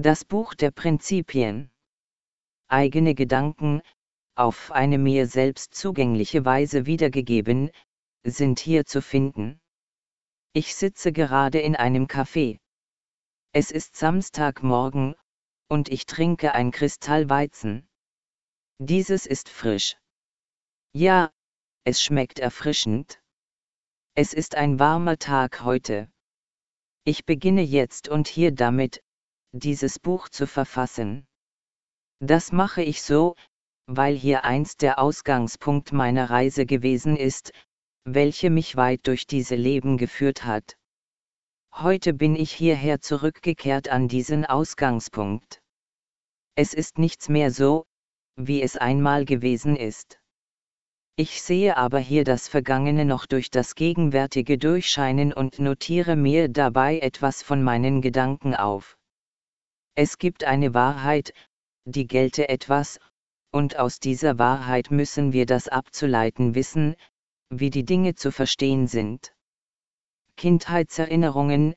Das Buch der Prinzipien. Eigene Gedanken, auf eine mir selbst zugängliche Weise wiedergegeben, sind hier zu finden. Ich sitze gerade in einem Café. Es ist Samstagmorgen, und ich trinke ein Kristall Weizen. Dieses ist frisch. Ja, es schmeckt erfrischend. Es ist ein warmer Tag heute. Ich beginne jetzt und hier damit, dieses Buch zu verfassen. Das mache ich so, weil hier einst der Ausgangspunkt meiner Reise gewesen ist, welche mich weit durch diese Leben geführt hat. Heute bin ich hierher zurückgekehrt an diesen Ausgangspunkt. Es ist nichts mehr so, wie es einmal gewesen ist. Ich sehe aber hier das Vergangene noch durch das Gegenwärtige durchscheinen und notiere mir dabei etwas von meinen Gedanken auf. Es gibt eine Wahrheit, die gelte etwas, und aus dieser Wahrheit müssen wir das abzuleiten wissen, wie die Dinge zu verstehen sind. Kindheitserinnerungen,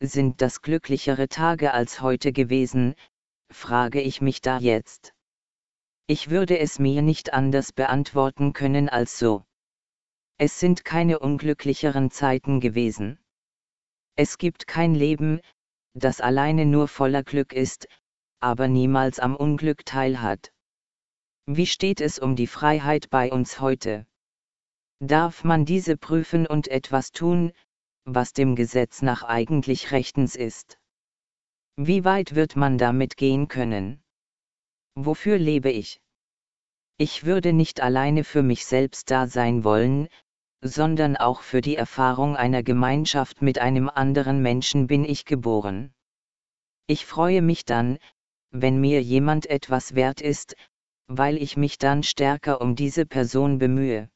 sind das glücklichere Tage als heute gewesen, frage ich mich da jetzt. Ich würde es mir nicht anders beantworten können als so. Es sind keine unglücklicheren Zeiten gewesen. Es gibt kein Leben, das alleine nur voller Glück ist, aber niemals am Unglück teilhat. Wie steht es um die Freiheit bei uns heute? Darf man diese prüfen und etwas tun, was dem Gesetz nach eigentlich rechtens ist? Wie weit wird man damit gehen können? Wofür lebe ich? Ich würde nicht alleine für mich selbst da sein wollen, sondern auch für die Erfahrung einer Gemeinschaft mit einem anderen Menschen bin ich geboren. Ich freue mich dann, wenn mir jemand etwas wert ist, weil ich mich dann stärker um diese Person bemühe.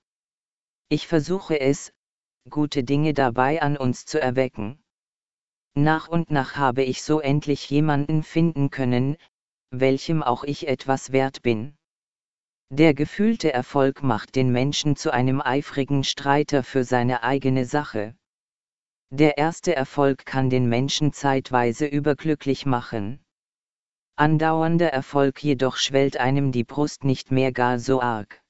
Ich versuche es, gute Dinge dabei an uns zu erwecken. Nach und nach habe ich so endlich jemanden finden können, welchem auch ich etwas wert bin. Der gefühlte Erfolg macht den Menschen zu einem eifrigen Streiter für seine eigene Sache. Der erste Erfolg kann den Menschen zeitweise überglücklich machen. Andauernder Erfolg jedoch schwellt einem die Brust nicht mehr gar so arg.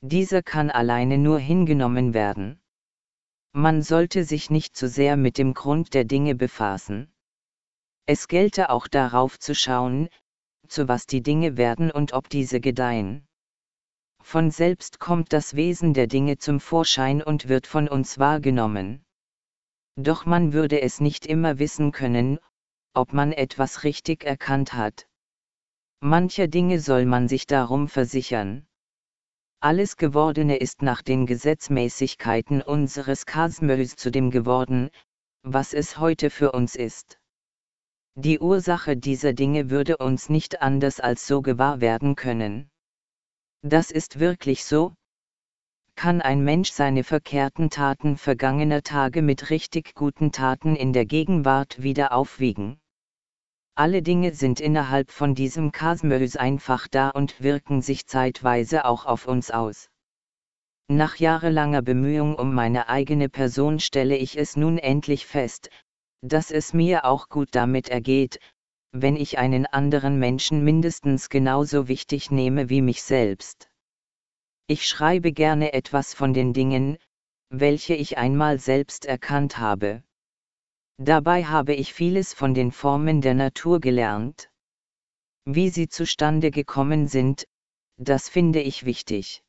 Dieser kann alleine nur hingenommen werden. Man sollte sich nicht zu sehr mit dem Grund der Dinge befassen. Es gelte auch darauf zu schauen, zu was die Dinge werden und ob diese gedeihen. Von selbst kommt das Wesen der Dinge zum Vorschein und wird von uns wahrgenommen. Doch man würde es nicht immer wissen können, ob man etwas richtig erkannt hat. Mancher Dinge soll man sich darum versichern. Alles Gewordene ist nach den Gesetzmäßigkeiten unseres Kosmos zu dem geworden, was es heute für uns ist. Die Ursache dieser Dinge würde uns nicht anders als so gewahr werden können. Das ist wirklich so? Kann ein Mensch seine verkehrten Taten vergangener Tage mit richtig guten Taten in der Gegenwart wieder aufwiegen? Alle Dinge sind innerhalb von diesem Kosmos einfach da und wirken sich zeitweise auch auf uns aus. Nach jahrelanger Bemühung um meine eigene Person stelle ich es nun endlich fest, dass es mir auch gut damit ergeht, wenn ich einen anderen Menschen mindestens genauso wichtig nehme wie mich selbst. Ich schreibe gerne etwas von den Dingen, welche ich einmal selbst erkannt habe. Dabei habe ich vieles von den Formen der Natur gelernt. Wie sie zustande gekommen sind, das finde ich wichtig.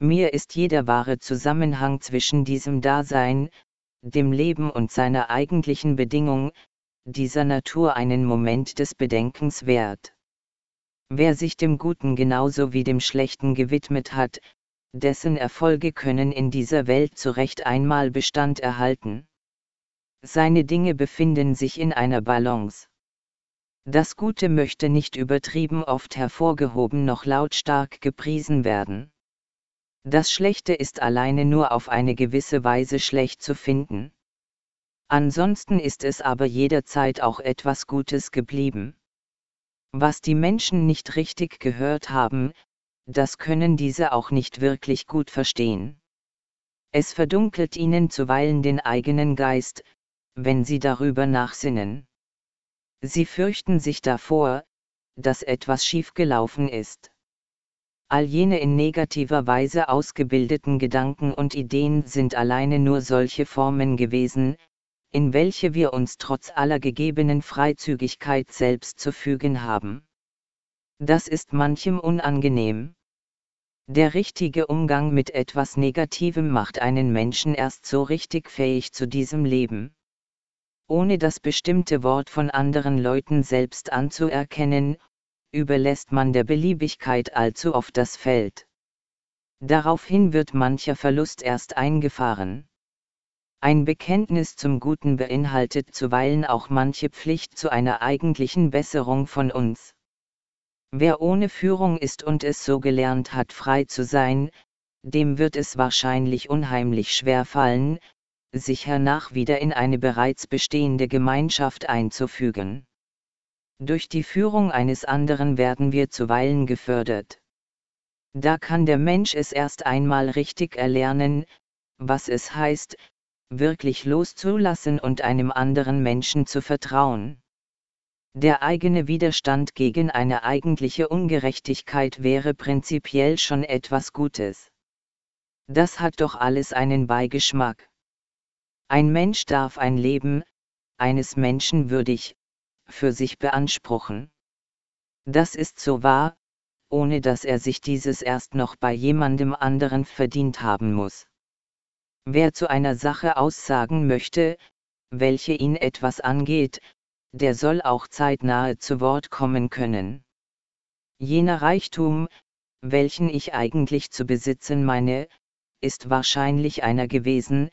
Mir ist jeder wahre Zusammenhang zwischen diesem Dasein, dem Leben und seiner eigentlichen Bedingung, dieser Natur einen Moment des Bedenkens wert. Wer sich dem Guten genauso wie dem Schlechten gewidmet hat, dessen Erfolge können in dieser Welt zu Recht einmal Bestand erhalten. Seine Dinge befinden sich in einer Balance. Das Gute möchte nicht übertrieben oft hervorgehoben noch lautstark gepriesen werden. Das Schlechte ist alleine nur auf eine gewisse Weise schlecht zu finden. Ansonsten ist es aber jederzeit auch etwas Gutes geblieben. Was die Menschen nicht richtig gehört haben, das können diese auch nicht wirklich gut verstehen. Es verdunkelt ihnen zuweilen den eigenen Geist, wenn sie darüber nachsinnen. Sie fürchten sich davor, dass etwas schiefgelaufen ist. All jene in negativer Weise ausgebildeten Gedanken und Ideen sind alleine nur solche Formen gewesen, in welche wir uns trotz aller gegebenen Freizügigkeit selbst zu fügen haben. Das ist manchem unangenehm. Der richtige Umgang mit etwas Negativem macht einen Menschen erst so richtig fähig zu diesem Leben. Ohne das bestimmte Wort von anderen Leuten selbst anzuerkennen, überlässt man der Beliebigkeit allzu oft das Feld. Daraufhin wird mancher Verlust erst eingefahren. Ein Bekenntnis zum Guten beinhaltet zuweilen auch manche Pflicht zu einer eigentlichen Besserung von uns. Wer ohne Führung ist und es so gelernt hat, frei zu sein, dem wird es wahrscheinlich unheimlich schwer fallen, sich hernach wieder in eine bereits bestehende Gemeinschaft einzufügen. Durch die Führung eines anderen werden wir zuweilen gefördert. Da kann der Mensch es erst einmal richtig erlernen, was es heißt, wirklich loszulassen und einem anderen Menschen zu vertrauen. Der eigene Widerstand gegen eine eigentliche Ungerechtigkeit wäre prinzipiell schon etwas Gutes. Das hat doch alles einen Beigeschmack. Ein Mensch darf ein Leben, eines Menschen würdig, für sich beanspruchen. Das ist so wahr, ohne dass er sich dieses erst noch bei jemandem anderen verdient haben muss. Wer zu einer Sache aussagen möchte, welche ihn etwas angeht, der soll auch zeitnahe zu Wort kommen können. Jener Reichtum, welchen ich eigentlich zu besitzen meine, ist wahrscheinlich einer gewesen,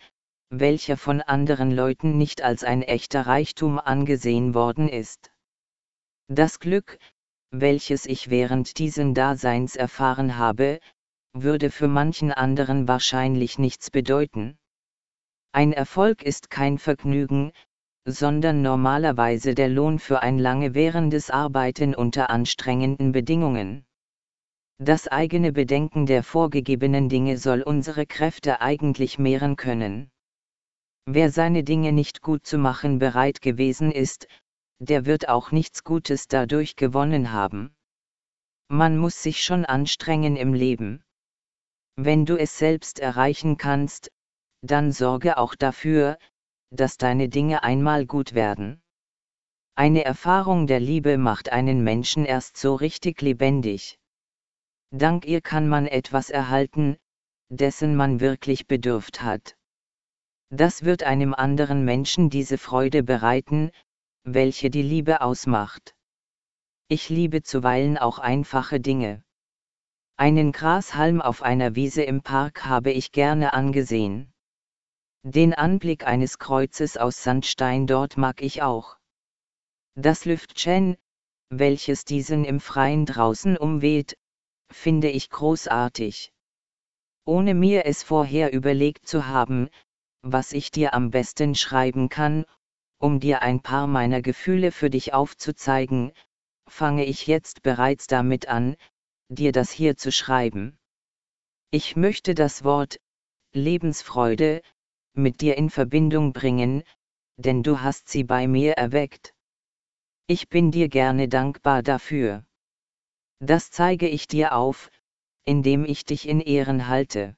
welcher von anderen Leuten nicht als ein echter Reichtum angesehen worden ist. Das Glück, welches ich während diesen Daseins erfahren habe, würde für manchen anderen wahrscheinlich nichts bedeuten. Ein Erfolg ist kein Vergnügen, sondern normalerweise der Lohn für ein lange währendes Arbeiten unter anstrengenden Bedingungen. Das eigene Bedenken der vorgegebenen Dinge soll unsere Kräfte eigentlich mehren können. Wer seine Dinge nicht gut zu machen bereit gewesen ist, der wird auch nichts Gutes dadurch gewonnen haben. Man muss sich schon anstrengen im Leben. Wenn du es selbst erreichen kannst, dann sorge auch dafür, dass deine Dinge einmal gut werden. Eine Erfahrung der Liebe macht einen Menschen erst so richtig lebendig. Dank ihr kann man etwas erhalten, dessen man wirklich bedürft hat. Das wird einem anderen Menschen diese Freude bereiten, welche die Liebe ausmacht. Ich liebe zuweilen auch einfache Dinge. Einen Grashalm auf einer Wiese im Park habe ich gerne angesehen. Den Anblick eines Kreuzes aus Sandstein dort mag ich auch. Das Lüftchen, welches diesen im Freien draußen umweht, finde ich großartig. Ohne mir es vorher überlegt zu haben, was ich dir am besten schreiben kann, um dir ein paar meiner Gefühle für dich aufzuzeigen, fange ich jetzt bereits damit an, dir das hier zu schreiben. Ich möchte das Wort Lebensfreude mit dir in Verbindung bringen, denn du hast sie bei mir erweckt. Ich bin dir gerne dankbar dafür. Das zeige ich dir auf, indem ich dich in Ehren halte.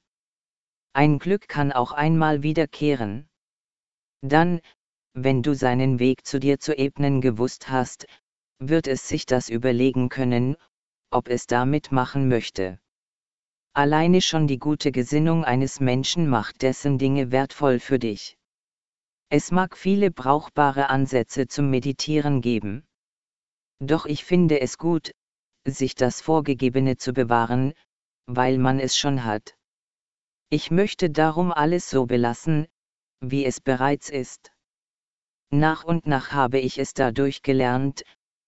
Ein Glück kann auch einmal wiederkehren. Dann, wenn du seinen Weg zu dir zu ebnen gewusst hast, wird es sich das überlegen können, ob es damit machen möchte. Alleine schon die gute Gesinnung eines Menschen macht dessen Dinge wertvoll für dich. Es mag viele brauchbare Ansätze zum Meditieren geben. Doch ich finde es gut, sich das Vorgegebene zu bewahren, weil man es schon hat. Ich möchte darum alles so belassen, wie es bereits ist. Nach und nach habe ich es dadurch gelernt,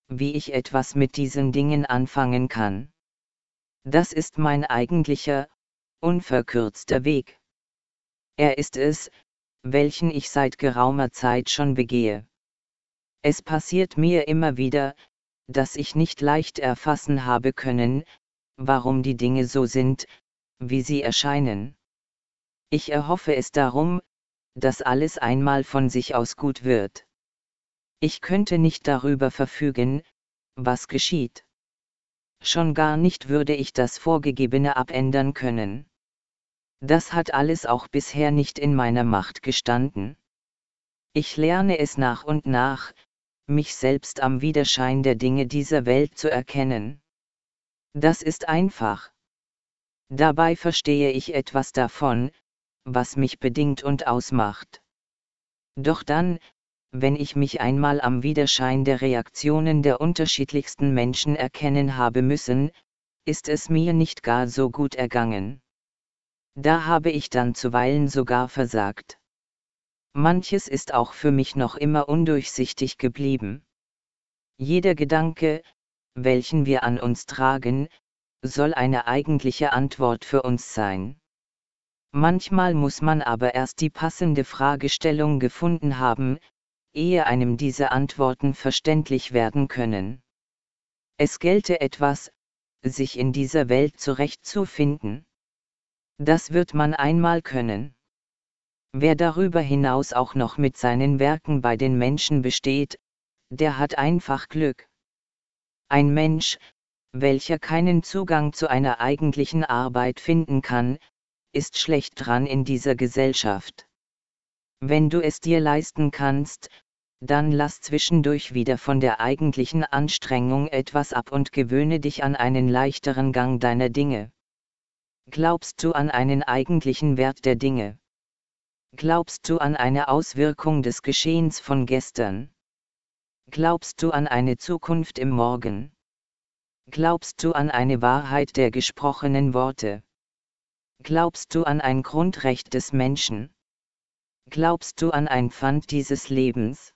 wie ich etwas mit diesen Dingen anfangen kann. Das ist mein eigentlicher, unverkürzter Weg. Er ist es, welchen ich seit geraumer Zeit schon begehe. Es passiert mir immer wieder, dass ich nicht leicht erfassen habe können, warum die Dinge so sind, wie sie erscheinen. Ich erhoffe es darum, dass alles einmal von sich aus gut wird. Ich könnte nicht darüber verfügen, was geschieht. Schon gar nicht würde ich das Vorgegebene abändern können. Das hat alles auch bisher nicht in meiner Macht gestanden. Ich lerne es nach und nach, mich selbst am Widerschein der Dinge dieser Welt zu erkennen. Das ist einfach. Dabei verstehe ich etwas davon, was mich bedingt und ausmacht. Doch dann, wenn ich mich einmal am Widerschein der Reaktionen der unterschiedlichsten Menschen erkennen habe müssen, ist es mir nicht gar so gut ergangen. Da habe ich dann zuweilen sogar versagt. Manches ist auch für mich noch immer undurchsichtig geblieben. Jeder Gedanke, welchen wir an uns tragen, soll eine eigentliche Antwort für uns sein. Manchmal muss man aber erst die passende Fragestellung gefunden haben, ehe einem diese Antworten verständlich werden können. Es gelte etwas, sich in dieser Welt zurechtzufinden. Das wird man einmal können. Wer darüber hinaus auch noch mit seinen Werken bei den Menschen besteht, der hat einfach Glück. Ein Mensch, welcher keinen Zugang zu einer eigentlichen Arbeit finden kann, ist schlecht dran in dieser Gesellschaft. Wenn du es dir leisten kannst, dann lass zwischendurch wieder von der eigentlichen Anstrengung etwas ab und gewöhne dich an einen leichteren Gang deiner Dinge. Glaubst du an einen eigentlichen Wert der Dinge? Glaubst du an eine Auswirkung des Geschehens von gestern? Glaubst du an eine Zukunft im Morgen? Glaubst du an eine Wahrheit der gesprochenen Worte? Glaubst du an ein Grundrecht des Menschen? Glaubst du an ein Pfand dieses Lebens?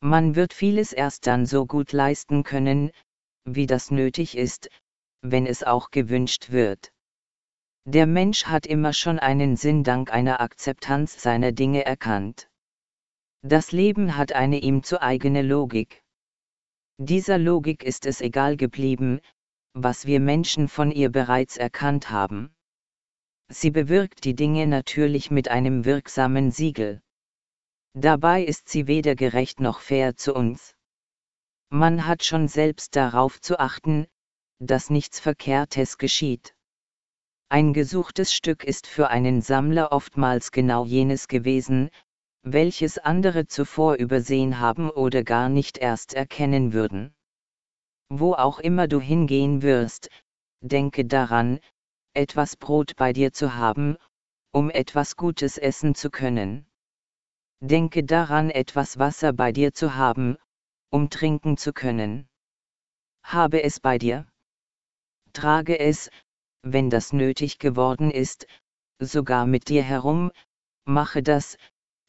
Man wird vieles erst dann so gut leisten können, wie das nötig ist, wenn es auch gewünscht wird. Der Mensch hat immer schon einen Sinn dank einer Akzeptanz seiner Dinge erkannt. Das Leben hat eine ihm zu eigene Logik. Dieser Logik ist es egal geblieben, was wir Menschen von ihr bereits erkannt haben. Sie bewirkt die Dinge natürlich mit einem wirksamen Siegel. Dabei ist sie weder gerecht noch fair zu uns. Man hat schon selbst darauf zu achten, dass nichts Verkehrtes geschieht. Ein gesuchtes Stück ist für einen Sammler oftmals genau jenes gewesen, welches andere zuvor übersehen haben oder gar nicht erst erkennen würden. Wo auch immer du hingehen wirst, denke daran, etwas Brot bei dir zu haben, um etwas Gutes essen zu können. Denke daran, etwas Wasser bei dir zu haben, um trinken zu können. Habe es bei dir. Trage es, wenn das nötig geworden ist, sogar mit dir herum, mache das,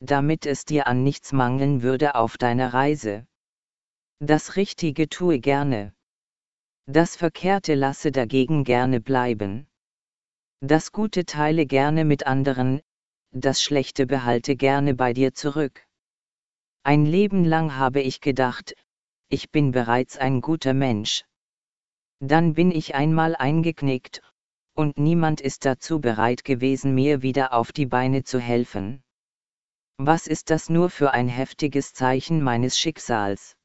damit es dir an nichts mangeln würde auf deiner Reise. Das Richtige tue gerne. Das Verkehrte lasse dagegen gerne bleiben. Das Gute teile gerne mit anderen, das Schlechte behalte gerne bei dir zurück. Ein Leben lang habe ich gedacht, ich bin bereits ein guter Mensch. Dann bin ich einmal eingeknickt, und niemand ist dazu bereit gewesen, mir wieder auf die Beine zu helfen. Was ist das nur für ein heftiges Zeichen meines Schicksals?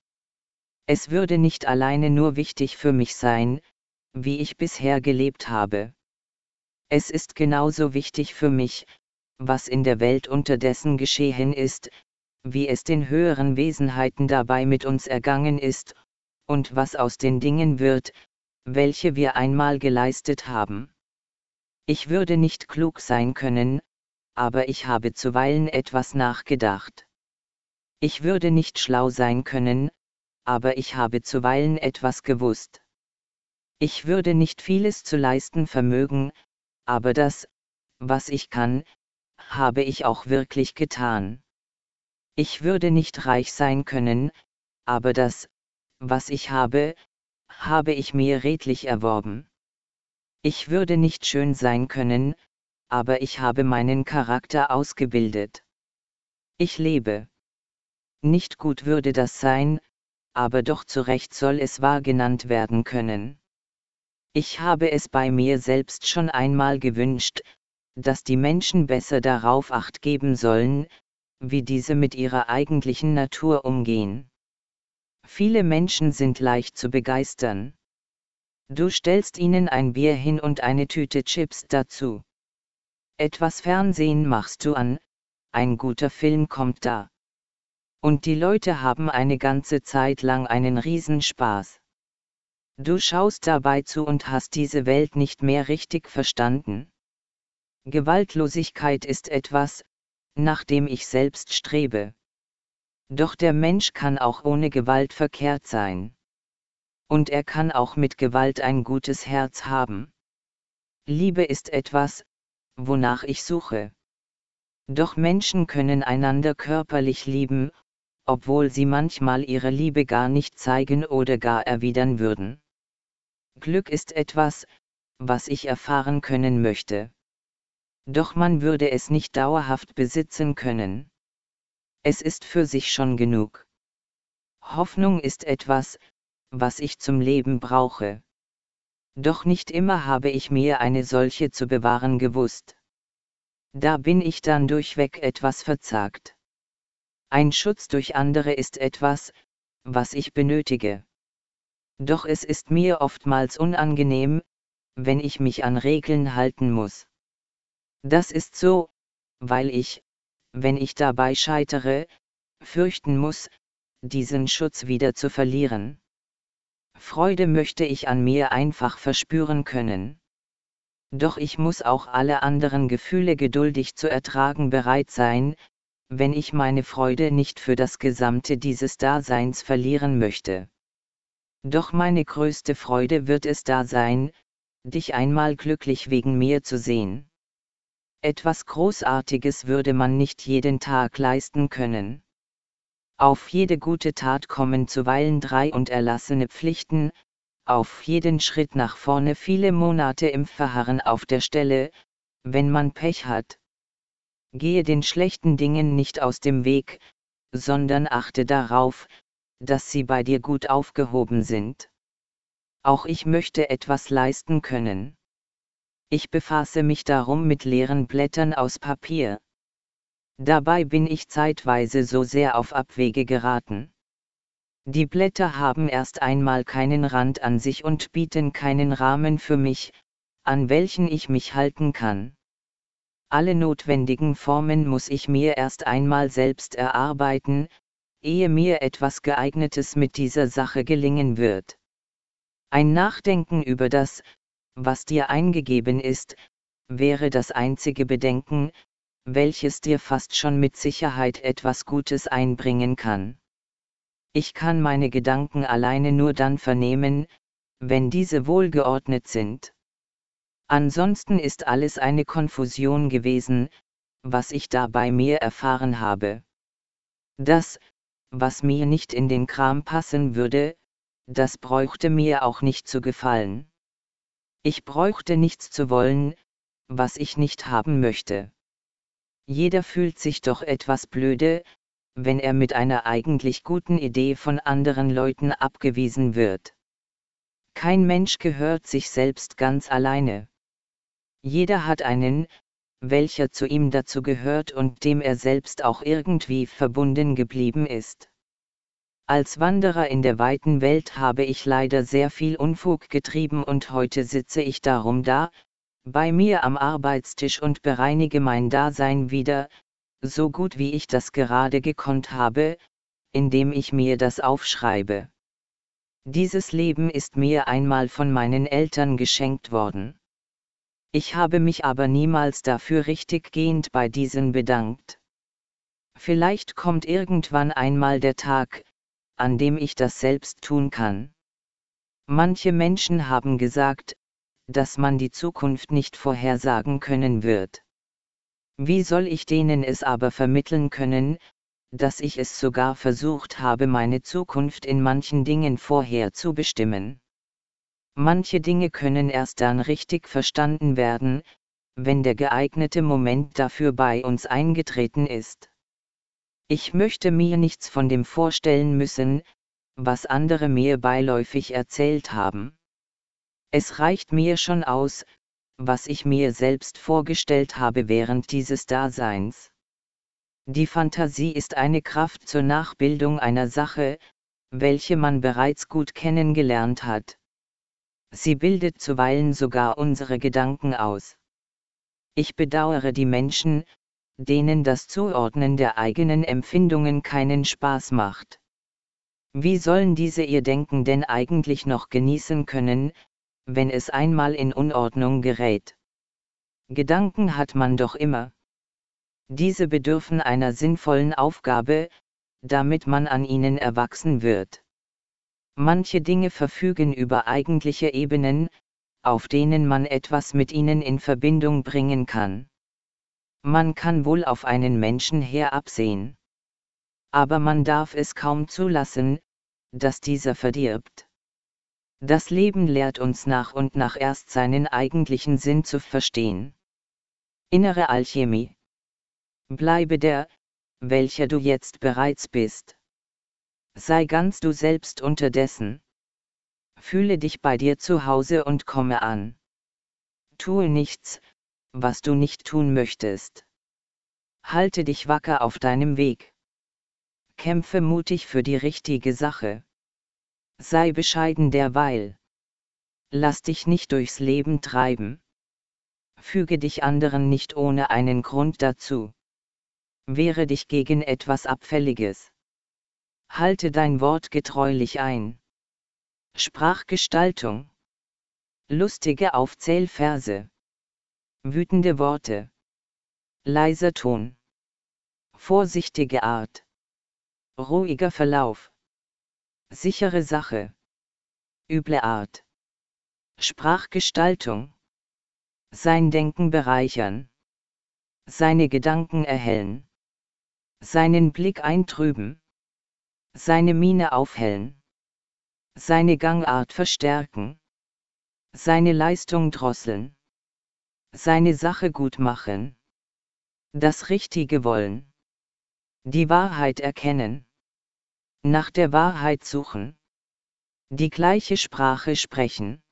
Es würde nicht alleine nur wichtig für mich sein, wie ich bisher gelebt habe. Es ist genauso wichtig für mich, was in der Welt unterdessen geschehen ist, wie es den höheren Wesenheiten dabei mit uns ergangen ist, und was aus den Dingen wird, welche wir einmal geleistet haben. Ich würde nicht klug sein können, aber ich habe zuweilen etwas nachgedacht. Ich würde nicht schlau sein können, aber ich habe zuweilen etwas gewusst. Ich würde nicht vieles zu leisten vermögen, aber das, was ich kann, habe ich auch wirklich getan. Ich würde nicht reich sein können, aber das, was ich habe, habe ich mir redlich erworben. Ich würde nicht schön sein können, aber ich habe meinen Charakter ausgebildet. Ich lebe. Nicht gut würde das sein, aber doch zu Recht soll es wahr genannt werden können. Ich habe es bei mir selbst schon einmal gewünscht, dass die Menschen besser darauf acht geben sollen, wie diese mit ihrer eigentlichen Natur umgehen. Viele Menschen sind leicht zu begeistern. Du stellst ihnen ein Bier hin und eine Tüte Chips dazu. Etwas Fernsehen machst du an, ein guter Film kommt da. Und die Leute haben eine ganze Zeit lang einen Riesenspaß. Du schaust dabei zu und hast diese Welt nicht mehr richtig verstanden. Gewaltlosigkeit ist etwas, nach dem ich selbst strebe. Doch der Mensch kann auch ohne Gewalt verkehrt sein. Und er kann auch mit Gewalt ein gutes Herz haben. Liebe ist etwas, wonach ich suche. Doch Menschen können einander körperlich lieben, obwohl sie manchmal ihre Liebe gar nicht zeigen oder gar erwidern würden. Glück ist etwas, was ich erfahren können möchte. Doch man würde es nicht dauerhaft besitzen können. Es ist für sich schon genug. Hoffnung ist etwas, was ich zum Leben brauche. Doch nicht immer habe ich mir eine solche zu bewahren gewusst. Da bin ich dann durchweg etwas verzagt. Ein Schutz durch andere ist etwas, was ich benötige. Doch es ist mir oftmals unangenehm, wenn ich mich an Regeln halten muss. Das ist so, weil ich, wenn ich dabei scheitere, fürchten muss, diesen Schutz wieder zu verlieren. Freude möchte ich an mir einfach verspüren können. Doch ich muss auch alle anderen Gefühle geduldig zu ertragen bereit sein, wenn ich meine Freude nicht für das Gesamte dieses Daseins verlieren möchte. Doch meine größte Freude wird es da sein, dich einmal glücklich wegen mir zu sehen. Etwas Großartiges würde man nicht jeden Tag leisten können. Auf jede gute Tat kommen zuweilen drei und erlassene Pflichten, auf jeden Schritt nach vorne viele Monate im Verharren auf der Stelle, wenn man Pech hat, Gehe den schlechten Dingen nicht aus dem Weg, sondern achte darauf, dass sie bei dir gut aufgehoben sind. Auch ich möchte etwas leisten können. Ich befasse mich darum mit leeren Blättern aus Papier. Dabei bin ich zeitweise so sehr auf Abwege geraten. Die Blätter haben erst einmal keinen Rand an sich und bieten keinen Rahmen für mich, an welchen ich mich halten kann. Alle notwendigen Formen muss ich mir erst einmal selbst erarbeiten, ehe mir etwas geeignetes mit dieser Sache gelingen wird. Ein Nachdenken über das, was dir eingegeben ist, wäre das einzige Bedenken, welches dir fast schon mit Sicherheit etwas Gutes einbringen kann. Ich kann meine Gedanken alleine nur dann vernehmen, wenn diese wohlgeordnet sind. Ansonsten ist alles eine Konfusion gewesen, was ich da bei mir erfahren habe. Das, was mir nicht in den Kram passen würde, das bräuchte mir auch nicht zu gefallen. Ich bräuchte nichts zu wollen, was ich nicht haben möchte. Jeder fühlt sich doch etwas blöde, wenn er mit einer eigentlich guten Idee von anderen Leuten abgewiesen wird. Kein Mensch gehört sich selbst ganz alleine. Jeder hat einen, welcher zu ihm dazu gehört und dem er selbst auch irgendwie verbunden geblieben ist. Als Wanderer in der weiten Welt habe ich leider sehr viel Unfug getrieben und heute sitze ich darum da, bei mir am Arbeitstisch und bereinige mein Dasein wieder, so gut wie ich das gerade gekonnt habe, indem ich mir das aufschreibe. Dieses Leben ist mir einmal von meinen Eltern geschenkt worden. Ich habe mich aber niemals dafür richtiggehend bei diesen bedankt. Vielleicht kommt irgendwann einmal der Tag, an dem ich das selbst tun kann. Manche Menschen haben gesagt, dass man die Zukunft nicht vorhersagen können wird. Wie soll ich denen es aber vermitteln können, dass ich es sogar versucht habe, meine Zukunft in manchen Dingen vorher zu bestimmen? Manche Dinge können erst dann richtig verstanden werden, wenn der geeignete Moment dafür bei uns eingetreten ist. Ich möchte mir nichts von dem vorstellen müssen, was andere mir beiläufig erzählt haben. Es reicht mir schon aus, was ich mir selbst vorgestellt habe während dieses Daseins. Die Fantasie ist eine Kraft zur Nachbildung einer Sache, welche man bereits gut kennengelernt hat. Sie bildet zuweilen sogar unsere Gedanken aus. Ich bedauere die Menschen, denen das Zuordnen der eigenen Empfindungen keinen Spaß macht. Wie sollen diese ihr Denken denn eigentlich noch genießen können, wenn es einmal in Unordnung gerät? Gedanken hat man doch immer. Diese bedürfen einer sinnvollen Aufgabe, damit man an ihnen erwachsen wird. Manche Dinge verfügen über eigentliche Ebenen, auf denen man etwas mit ihnen in Verbindung bringen kann. Man kann wohl auf einen Menschen herabsehen. Aber man darf es kaum zulassen, dass dieser verdirbt. Das Leben lehrt uns nach und nach erst seinen eigentlichen Sinn zu verstehen. Innere Alchemie. Bleibe der, welcher du jetzt bereits bist. Sei ganz du selbst unterdessen. Fühle dich bei dir zu Hause und komme an. Tue nichts, was du nicht tun möchtest. Halte dich wacker auf deinem Weg. Kämpfe mutig für die richtige Sache. Sei bescheiden derweil. Lass dich nicht durchs Leben treiben. Füge dich anderen nicht ohne einen Grund dazu. Wehre dich gegen etwas Abfälliges. Halte dein Wort getreulich ein. Sprachgestaltung. Lustige Aufzählverse. Wütende Worte. Leiser Ton. Vorsichtige Art. Ruhiger Verlauf. Sichere Sache. Üble Art. Sprachgestaltung. Sein Denken bereichern. Seine Gedanken erhellen seinen Blick eintrüben, seine Miene aufhellen, seine Gangart verstärken, seine Leistung drosseln, seine Sache gut machen, das Richtige wollen, die Wahrheit erkennen, nach der Wahrheit suchen, die gleiche Sprache sprechen,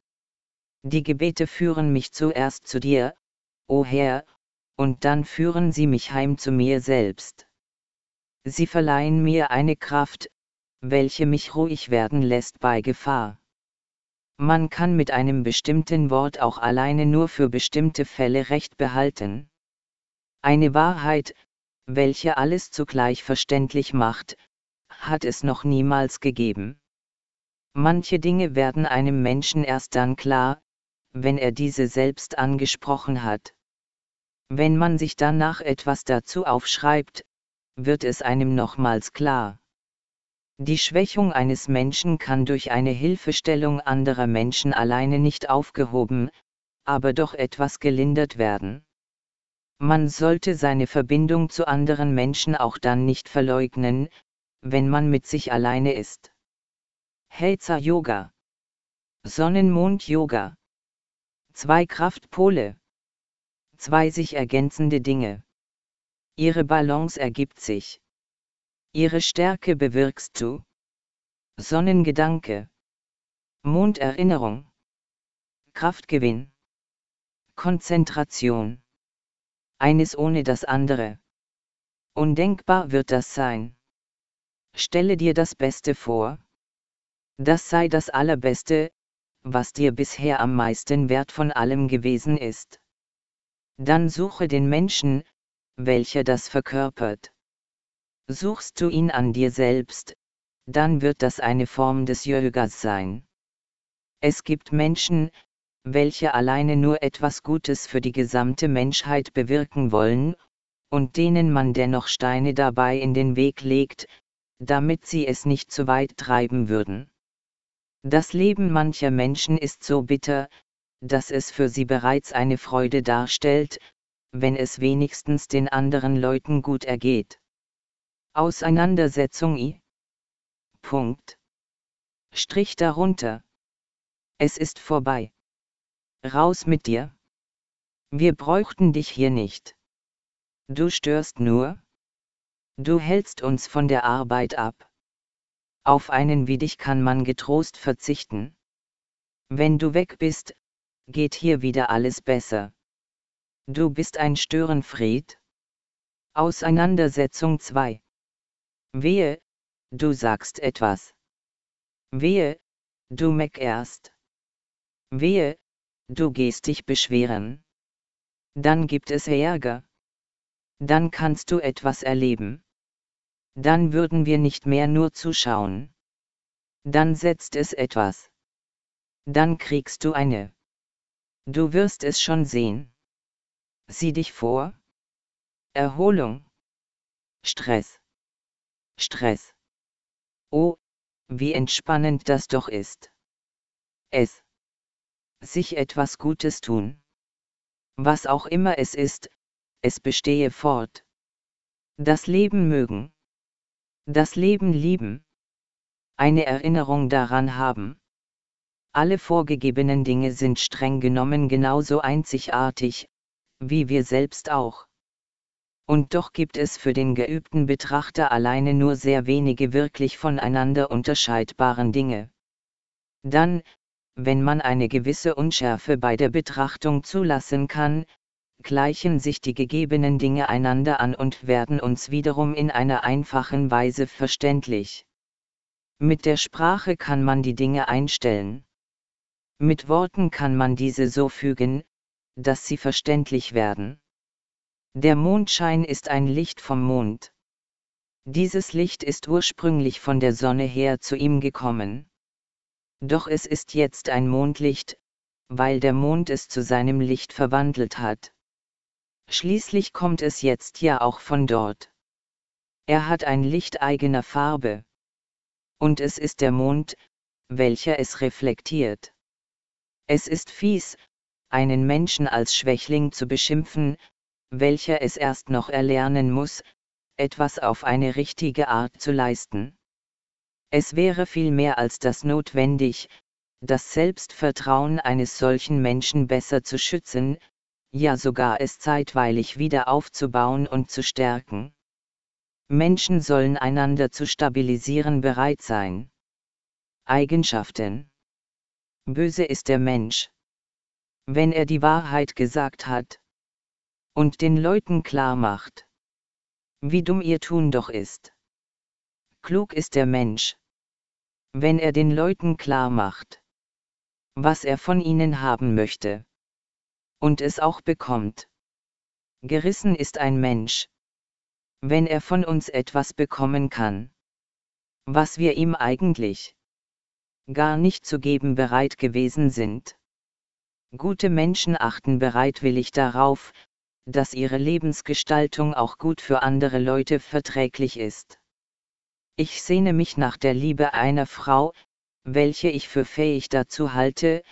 die Gebete führen mich zuerst zu dir, o Herr, und dann führen sie mich heim zu mir selbst. Sie verleihen mir eine Kraft, welche mich ruhig werden lässt bei Gefahr. Man kann mit einem bestimmten Wort auch alleine nur für bestimmte Fälle Recht behalten. Eine Wahrheit, welche alles zugleich verständlich macht, hat es noch niemals gegeben. Manche Dinge werden einem Menschen erst dann klar, wenn er diese selbst angesprochen hat. Wenn man sich danach etwas dazu aufschreibt, wird es einem nochmals klar. Die Schwächung eines Menschen kann durch eine Hilfestellung anderer Menschen alleine nicht aufgehoben, aber doch etwas gelindert werden. Man sollte seine Verbindung zu anderen Menschen auch dann nicht verleugnen, wenn man mit sich alleine ist. Helzer Yoga Sonnenmond Yoga Zwei Kraftpole Zwei sich ergänzende Dinge Ihre Balance ergibt sich. Ihre Stärke bewirkst du. Sonnengedanke. Monderinnerung. Kraftgewinn. Konzentration. Eines ohne das andere. Undenkbar wird das sein. Stelle dir das Beste vor. Das sei das Allerbeste, was dir bisher am meisten wert von allem gewesen ist. Dann suche den Menschen, welcher das verkörpert. Suchst du ihn an dir selbst, dann wird das eine Form des Yogas sein. Es gibt Menschen, welche alleine nur etwas Gutes für die gesamte Menschheit bewirken wollen, und denen man dennoch Steine dabei in den Weg legt, damit sie es nicht zu weit treiben würden. Das Leben mancher Menschen ist so bitter, dass es für sie bereits eine Freude darstellt, wenn es wenigstens den anderen Leuten gut ergeht. Auseinandersetzung I. Punkt. Strich darunter. Es ist vorbei. Raus mit dir. Wir bräuchten dich hier nicht. Du störst nur. Du hältst uns von der Arbeit ab. Auf einen wie dich kann man getrost verzichten. Wenn du weg bist, geht hier wieder alles besser. Du bist ein Störenfried? Auseinandersetzung 2 Wehe, du sagst etwas. Wehe, du meckerst. Wehe, du gehst dich beschweren. Dann gibt es Ärger. Dann kannst du etwas erleben. Dann würden wir nicht mehr nur zuschauen. Dann setzt es etwas. Dann kriegst du eine. Du wirst es schon sehen. Sieh dich vor. Erholung. Stress. Stress. Oh, wie entspannend das doch ist. Es. Sich etwas Gutes tun. Was auch immer es ist, es bestehe fort. Das Leben mögen. Das Leben lieben. Eine Erinnerung daran haben. Alle vorgegebenen Dinge sind streng genommen genauso einzigartig, wie wir selbst auch. Und doch gibt es für den geübten Betrachter alleine nur sehr wenige wirklich voneinander unterscheidbaren Dinge. Dann, wenn man eine gewisse Unschärfe bei der Betrachtung zulassen kann, gleichen sich die gegebenen Dinge einander an und werden uns wiederum in einer einfachen Weise verständlich. Mit der Sprache kann man die Dinge einstellen. Mit Worten kann man diese so fügen, dass sie verständlich werden. Der Mondschein ist ein Licht vom Mond. Dieses Licht ist ursprünglich von der Sonne her zu ihm gekommen. Doch es ist jetzt ein Mondlicht, weil der Mond es zu seinem Licht verwandelt hat. Schließlich kommt es jetzt ja auch von dort. Er hat ein Licht eigener Farbe. Und es ist der Mond, welcher es reflektiert. Es ist fies, einen Menschen als Schwächling zu beschimpfen, welcher es erst noch erlernen muss, etwas auf eine richtige Art zu leisten. Es wäre viel mehr als das notwendig, das Selbstvertrauen eines solchen Menschen besser zu schützen, ja sogar es zeitweilig wieder aufzubauen und zu stärken. Menschen sollen einander zu stabilisieren bereit sein. Eigenschaften Böse ist der Mensch. Wenn er die Wahrheit gesagt hat, und den Leuten klar macht, wie dumm ihr Tun doch ist. Klug ist der Mensch, wenn er den Leuten klar macht, was er von ihnen haben möchte, und es auch bekommt. Gerissen ist ein Mensch, wenn er von uns etwas bekommen kann, was wir ihm eigentlich gar nicht zu geben bereit gewesen sind. Gute Menschen achten bereitwillig darauf, dass ihre Lebensgestaltung auch gut für andere Leute verträglich ist. Ich sehne mich nach der Liebe einer Frau, welche ich für fähig dazu halte,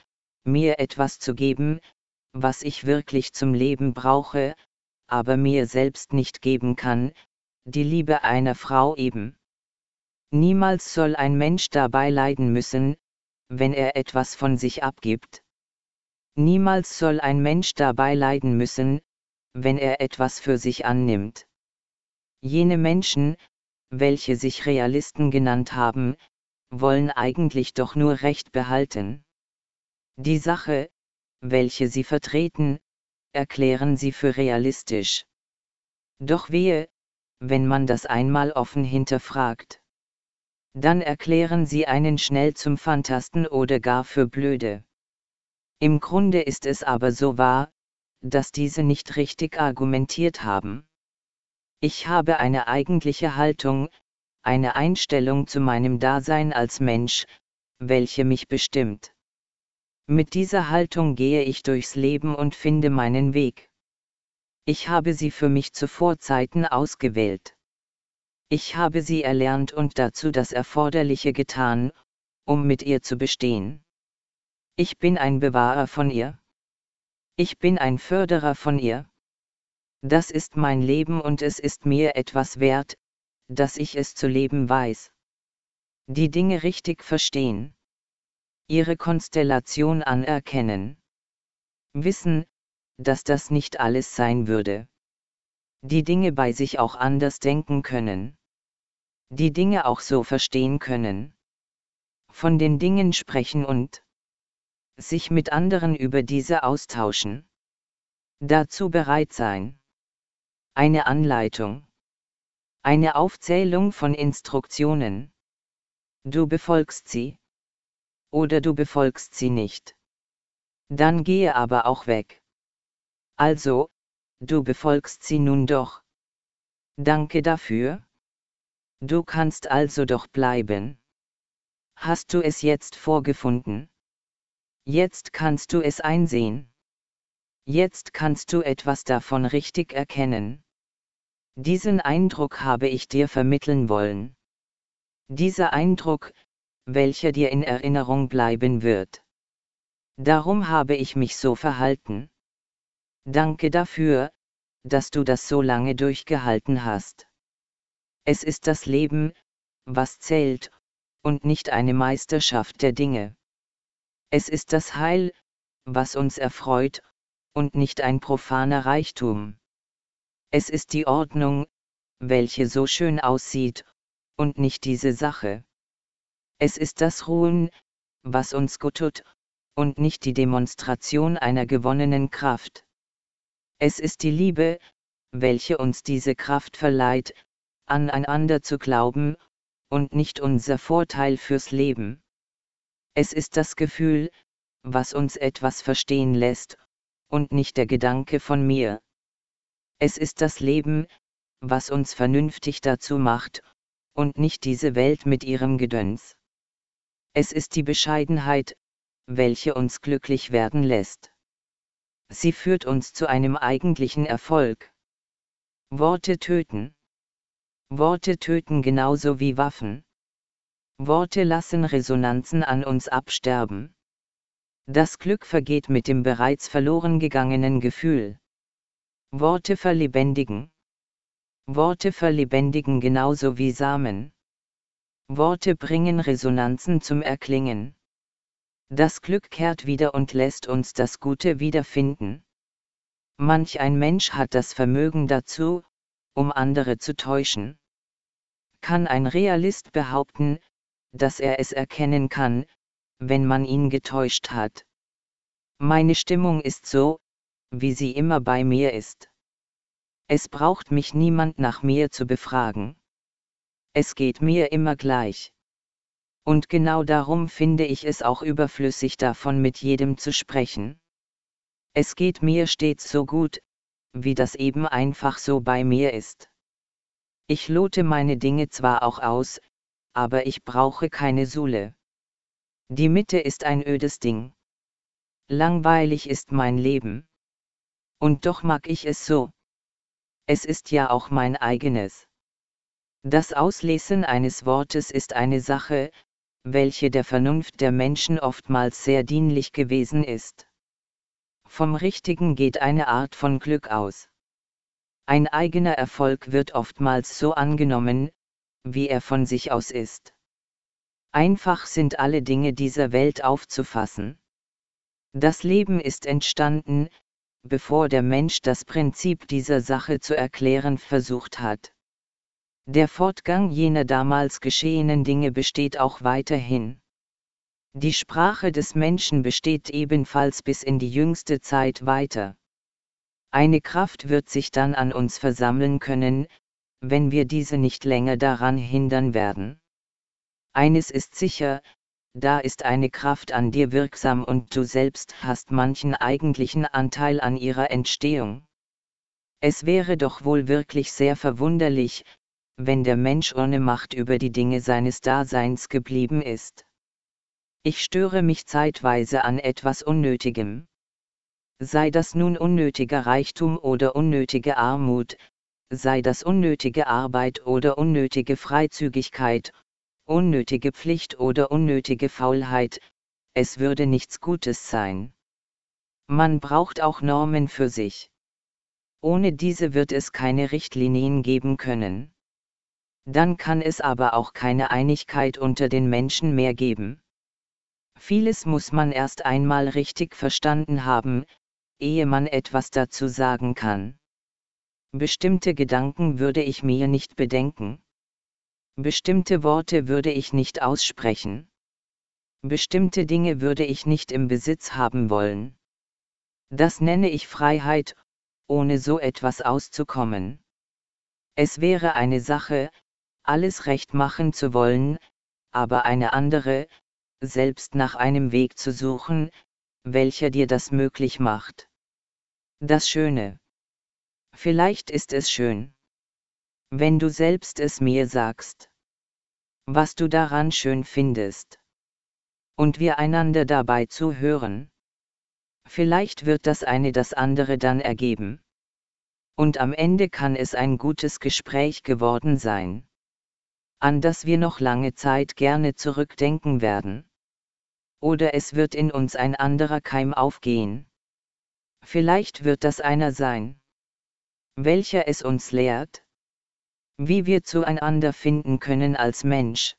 mir etwas zu geben, was ich wirklich zum Leben brauche, aber mir selbst nicht geben kann, die Liebe einer Frau eben. Niemals soll ein Mensch dabei leiden müssen, wenn er etwas von sich abgibt. Niemals soll ein Mensch dabei leiden müssen, wenn er etwas für sich annimmt. Jene Menschen, welche sich Realisten genannt haben, wollen eigentlich doch nur Recht behalten. Die Sache, welche sie vertreten, erklären sie für realistisch. Doch wehe, wenn man das einmal offen hinterfragt. Dann erklären sie einen schnell zum Fantasten oder gar für blöde. Im Grunde ist es aber so wahr, dass diese nicht richtig argumentiert haben. Ich habe eine eigentliche Haltung, eine Einstellung zu meinem Dasein als Mensch, welche mich bestimmt. Mit dieser Haltung gehe ich durchs Leben und finde meinen Weg. Ich habe sie für mich zu Vorzeiten ausgewählt. Ich habe sie erlernt und dazu das Erforderliche getan, um mit ihr zu bestehen. Ich bin ein Bewahrer von ihr. Ich bin ein Förderer von ihr. Das ist mein Leben und es ist mir etwas wert, dass ich es zu leben weiß. Die Dinge richtig verstehen. Ihre Konstellation anerkennen. Wissen, dass das nicht alles sein würde. Die Dinge bei sich auch anders denken können. Die Dinge auch so verstehen können. Von den Dingen sprechen und sich mit anderen über diese austauschen. Dazu bereit sein. Eine Anleitung. Eine Aufzählung von Instruktionen. Du befolgst sie. Oder du befolgst sie nicht. Dann gehe aber auch weg. Also, du befolgst sie nun doch. Danke dafür. Du kannst also doch bleiben. Hast du es jetzt vorgefunden? Jetzt kannst du es einsehen. Jetzt kannst du etwas davon richtig erkennen. Diesen Eindruck habe ich dir vermitteln wollen. Dieser Eindruck, welcher dir in Erinnerung bleiben wird. Darum habe ich mich so verhalten. Danke dafür, dass du das so lange durchgehalten hast. Es ist das Leben, was zählt, und nicht eine Meisterschaft der Dinge. Es ist das Heil, was uns erfreut, und nicht ein profaner Reichtum. Es ist die Ordnung, welche so schön aussieht, und nicht diese Sache. Es ist das Ruhen, was uns gut tut, und nicht die Demonstration einer gewonnenen Kraft. Es ist die Liebe, welche uns diese Kraft verleiht, aneinander zu glauben, und nicht unser Vorteil fürs Leben. Es ist das Gefühl, was uns etwas verstehen lässt, und nicht der Gedanke von mir. Es ist das Leben, was uns vernünftig dazu macht, und nicht diese Welt mit ihrem Gedöns. Es ist die Bescheidenheit, welche uns glücklich werden lässt. Sie führt uns zu einem eigentlichen Erfolg. Worte töten. Worte töten genauso wie Waffen. Worte lassen Resonanzen an uns absterben. Das Glück vergeht mit dem bereits verloren gegangenen Gefühl. Worte verlebendigen. Worte verlebendigen genauso wie Samen. Worte bringen Resonanzen zum Erklingen. Das Glück kehrt wieder und lässt uns das Gute wiederfinden. Manch ein Mensch hat das Vermögen dazu, um andere zu täuschen. Kann ein Realist behaupten, dass er es erkennen kann, wenn man ihn getäuscht hat. Meine Stimmung ist so, wie sie immer bei mir ist. Es braucht mich niemand nach mir zu befragen. Es geht mir immer gleich. Und genau darum finde ich es auch überflüssig davon mit jedem zu sprechen. Es geht mir stets so gut, wie das eben einfach so bei mir ist. Ich lote meine Dinge zwar auch aus, aber ich brauche keine Sule. Die Mitte ist ein ödes Ding. Langweilig ist mein Leben. Und doch mag ich es so. Es ist ja auch mein eigenes. Das Auslesen eines Wortes ist eine Sache, welche der Vernunft der Menschen oftmals sehr dienlich gewesen ist. Vom Richtigen geht eine Art von Glück aus. Ein eigener Erfolg wird oftmals so angenommen, wie er von sich aus ist. Einfach sind alle Dinge dieser Welt aufzufassen. Das Leben ist entstanden, bevor der Mensch das Prinzip dieser Sache zu erklären versucht hat. Der Fortgang jener damals geschehenen Dinge besteht auch weiterhin. Die Sprache des Menschen besteht ebenfalls bis in die jüngste Zeit weiter. Eine Kraft wird sich dann an uns versammeln können, wenn wir diese nicht länger daran hindern werden. Eines ist sicher, da ist eine Kraft an dir wirksam und du selbst hast manchen eigentlichen Anteil an ihrer Entstehung. Es wäre doch wohl wirklich sehr verwunderlich, wenn der Mensch ohne Macht über die Dinge seines Daseins geblieben ist. Ich störe mich zeitweise an etwas Unnötigem. Sei das nun unnötiger Reichtum oder unnötige Armut, sei das unnötige Arbeit oder unnötige Freizügigkeit, unnötige Pflicht oder unnötige Faulheit, es würde nichts Gutes sein. Man braucht auch Normen für sich. Ohne diese wird es keine Richtlinien geben können. Dann kann es aber auch keine Einigkeit unter den Menschen mehr geben. Vieles muss man erst einmal richtig verstanden haben, ehe man etwas dazu sagen kann. Bestimmte Gedanken würde ich mir nicht bedenken. Bestimmte Worte würde ich nicht aussprechen. Bestimmte Dinge würde ich nicht im Besitz haben wollen. Das nenne ich Freiheit, ohne so etwas auszukommen. Es wäre eine Sache, alles recht machen zu wollen, aber eine andere, selbst nach einem Weg zu suchen, welcher dir das möglich macht. Das Schöne. Vielleicht ist es schön. Wenn du selbst es mir sagst. Was du daran schön findest. Und wir einander dabei zuhören. Vielleicht wird das eine das andere dann ergeben. Und am Ende kann es ein gutes Gespräch geworden sein. An das wir noch lange Zeit gerne zurückdenken werden. Oder es wird in uns ein anderer Keim aufgehen. Vielleicht wird das einer sein. Welcher es uns lehrt? Wie wir zueinander finden können als Mensch.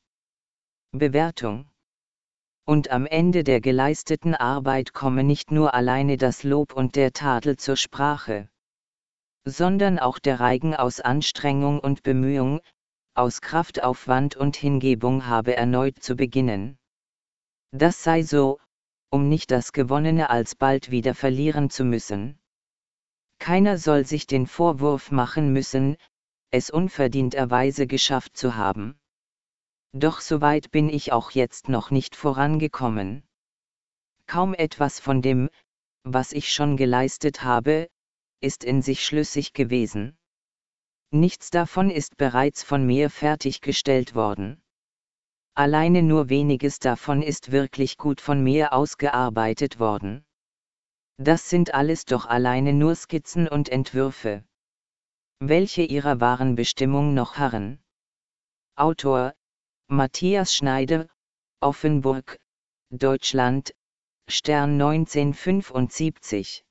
Bewertung. Und am Ende der geleisteten Arbeit komme nicht nur alleine das Lob und der Tadel zur Sprache, sondern auch der Reigen aus Anstrengung und Bemühung, aus Kraftaufwand und Hingebung habe erneut zu beginnen. Das sei so, um nicht das Gewonnene alsbald wieder verlieren zu müssen. Keiner soll sich den Vorwurf machen müssen, es unverdienterweise geschafft zu haben. Doch so weit bin ich auch jetzt noch nicht vorangekommen. Kaum etwas von dem, was ich schon geleistet habe, ist in sich schlüssig gewesen. Nichts davon ist bereits von mir fertiggestellt worden. Alleine nur weniges davon ist wirklich gut von mir ausgearbeitet worden. Das sind alles doch alleine nur Skizzen und Entwürfe. Welche ihrer wahren Bestimmung noch harren. Autor Matthias Schneider, Offenburg, Deutschland, Stern 1975